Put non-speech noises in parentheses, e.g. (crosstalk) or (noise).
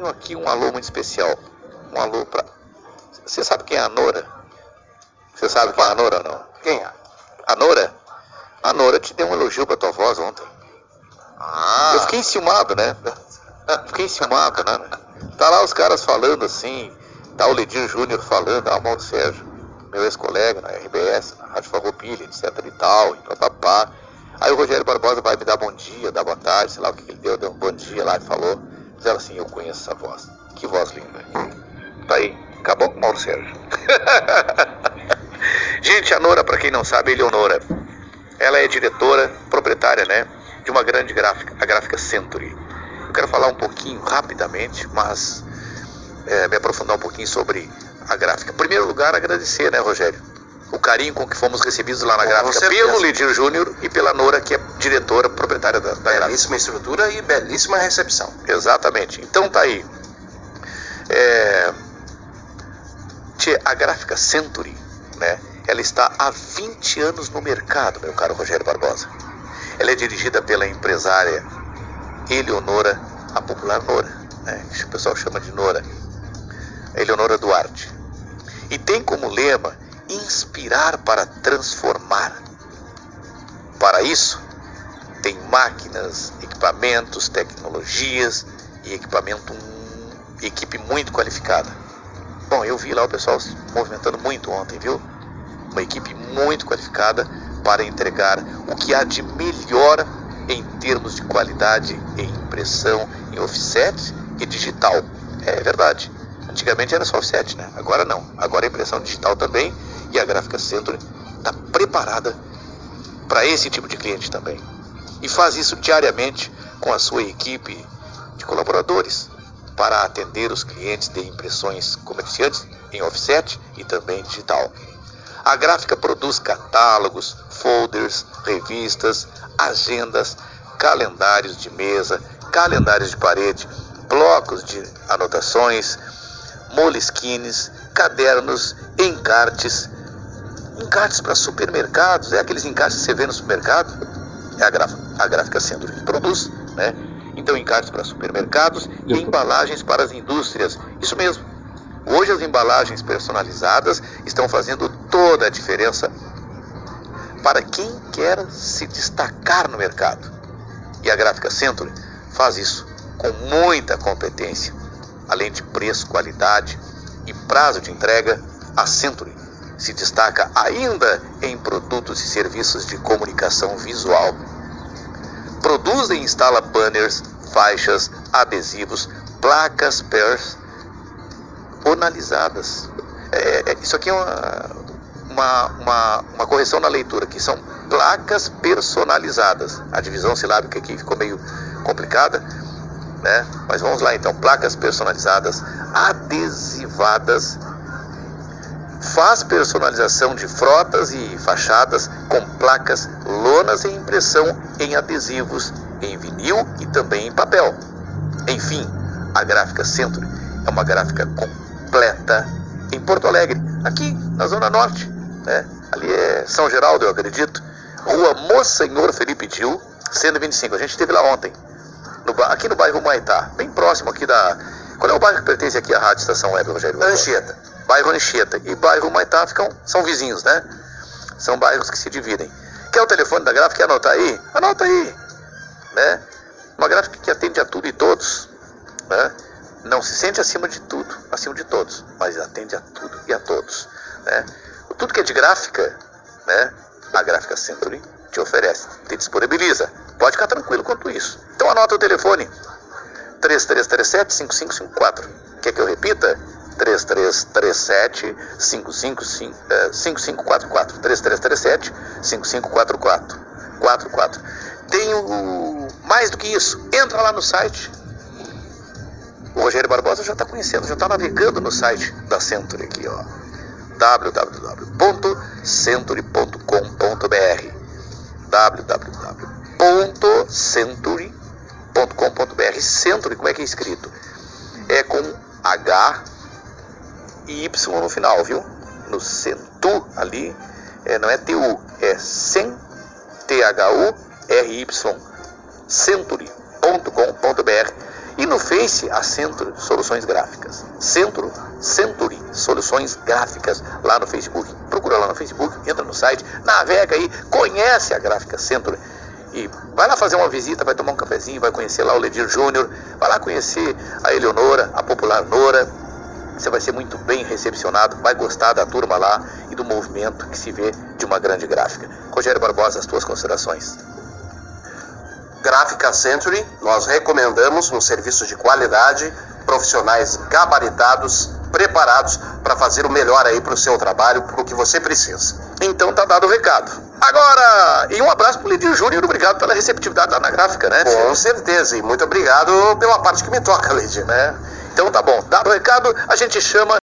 tenho aqui um alô muito especial. Um alô para. Você sabe quem é a Nora? Você sabe quem é a Nora ou não? Quem é? A Nora? A Nora te deu um elogio pra tua voz ontem. Ah. Eu fiquei enciumado, né? (laughs) Fiquei enciumado, né? Tá lá os caras falando assim, tá o Ledir Júnior falando, ah, o Mauro Sérgio, meu ex-colega na RBS, na Rádio Farroupilha, etc e tal, e papapá. Aí o Rogério Barbosa vai me dar bom dia, dar boa tarde, sei lá o que ele deu, deu um bom dia lá e falou. Diz ela assim, eu conheço essa voz. Que voz linda. Tá aí, acabou com o Mauro Sérgio. (laughs) Gente, a Nora, para quem não sabe, é Eleonora. Ela é diretora, proprietária, né, de uma grande gráfica, a Gráfica Century. Eu quero falar um pouquinho, rapidamente, mas é, me aprofundar um pouquinho sobre a gráfica. Em primeiro lugar, agradecer, né, Rogério? Carinho com que fomos recebidos lá na gráfica pelo Lidir Júnior e pela Nora, que é diretora, proprietária da, da gráfica. Belíssima estrutura e belíssima recepção. Exatamente. Então tá aí. É... A gráfica Century, né? Ela está há 20 anos no mercado, meu caro Rogério Barbosa. Ela é dirigida pela empresária Eleonora, a popular Nora, né? Que o pessoal chama de Nora. Inspirar para transformar. Para isso, tem máquinas, equipamentos, tecnologias e equipamento, equipe muito qualificada. Bom, eu vi lá o pessoal se movimentando muito ontem, viu? Uma equipe muito qualificada para entregar o que há de melhor em termos de qualidade em impressão, em offset e digital. É verdade. Antigamente era só offset, né? Agora não. Agora é impressão digital também e a Gráfica Centro está preparada para esse tipo de cliente também. E faz isso diariamente com a sua equipe de colaboradores para atender os clientes de impressões comerciantes em offset e também digital. A gráfica produz catálogos, folders, revistas, agendas, calendários de mesa, calendários de parede, blocos de anotações, moleskines, cadernos, encartes, encartes para supermercados, é aqueles encartes que você vê no supermercado, é a, graf, a gráfica Centro que produz, né? Então, encartes para supermercados e embalagens para as indústrias. Isso mesmo. Hoje as embalagens personalizadas estão fazendo toda a diferença para quem quer se destacar no mercado. E a Gráfica Century faz isso com muita competência. Além de preço, qualidade e prazo de entrega, a Century se destaca ainda em produtos e serviços de comunicação visual. Produz e instala banners, faixas, adesivos, placas personalizadas. É, é, isso aqui é uma, uma, uma, uma correção na leitura, que são placas personalizadas. A divisão silábica aqui ficou meio complicada, né? Mas vamos lá então, placas personalizadas, adesivadas, faz personalização de frotas e fachadas com placas, lonas e impressão em adesivos, em vinil e também em papel. Enfim, a Gráfica Centro é uma gráfica completa em Porto Alegre, aqui na Zona Norte, né? Ali é São Geraldo, eu acredito. Rua Monsenhor Felipe Dil, 125. A gente esteve lá ontem, no, aqui no bairro Maitá, bem próximo aqui da. Qual é o bairro que pertence aqui à Rádio Estação Web, Rogério? Anchieta. Bairro Anchieta e bairro Maitá ficam, são vizinhos, né? São bairros que se dividem. Quer o telefone da gráfica? Quer anotar aí? Anota aí, né? Uma gráfica que atende a tudo e todos, né? Não se sente acima de tudo, acima de todos, mas atende a tudo e a todos, né? Tudo que é de gráfica, né? A Gráfica Century te oferece, te disponibiliza. Pode ficar tranquilo quanto isso. Então anota o telefone 3337-5554. Quer que eu repita? 3337-5544. 3337-5544. 44. Tenho mais do que isso. Entra lá no site. O Rogério Barbosa já está conhecendo, já está navegando no site da Century aqui, ó www.century.com.br www.century.com.br Century, como é que é escrito? É com H e Y no final, viu? No Centu ali, é, não é TU, é Cen, T-H-U-R-Y, Century.com.br e no Face, a Centro Soluções Gráficas. Centro, Century Soluções Gráficas, lá no Facebook. Procura lá no Facebook, entra no site, navega aí, conhece a Gráfica Century. E vai lá fazer uma visita, vai tomar um cafezinho, vai conhecer lá o Ledir Júnior, vai lá conhecer a Eleonora, a popular Nora. Você vai ser muito bem recepcionado, vai gostar da turma lá e do movimento que se vê de uma grande gráfica. Rogério Barbosa, as tuas considerações. Gráfica Century, nós recomendamos um serviço de qualidade, profissionais gabaritados, preparados para fazer o melhor aí para o seu trabalho, para o que você precisa. Então tá dado o recado. Agora, e um abraço pro Lidir Júnior, obrigado pela receptividade lá na gráfica, né? Com certeza, e muito obrigado pela parte que me toca, Lidir. Né? Então tá bom, dado o recado, a gente chama